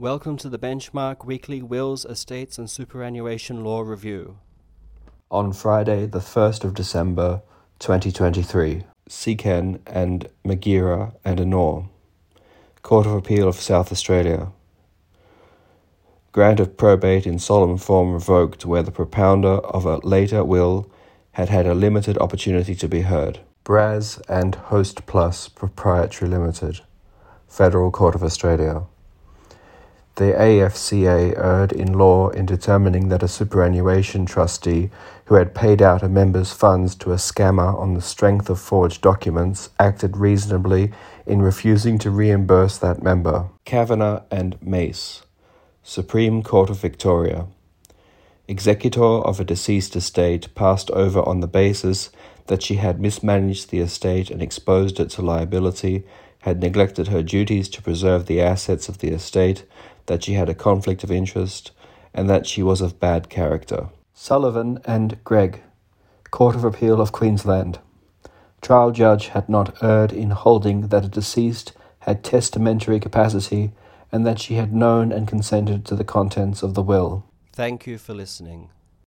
Welcome to the Benchmark Weekly Wills, Estates and Superannuation Law Review. On Friday, the 1st of December 2023, Seaken and Magira and Anor, Court of Appeal of South Australia. Grant of probate in solemn form revoked where the propounder of a later will had had a limited opportunity to be heard. Braz and Hostplus Proprietary Limited, Federal Court of Australia. The AFCA erred in law in determining that a superannuation trustee who had paid out a member's funds to a scammer on the strength of forged documents acted reasonably in refusing to reimburse that member. Kavanagh and Mace, Supreme Court of Victoria. Executor of a deceased estate passed over on the basis that she had mismanaged the estate and exposed it to liability, had neglected her duties to preserve the assets of the estate, that she had a conflict of interest, and that she was of bad character. Sullivan and Gregg, Court of Appeal of Queensland. Trial judge had not erred in holding that a deceased had testamentary capacity and that she had known and consented to the contents of the will. Thank you for listening.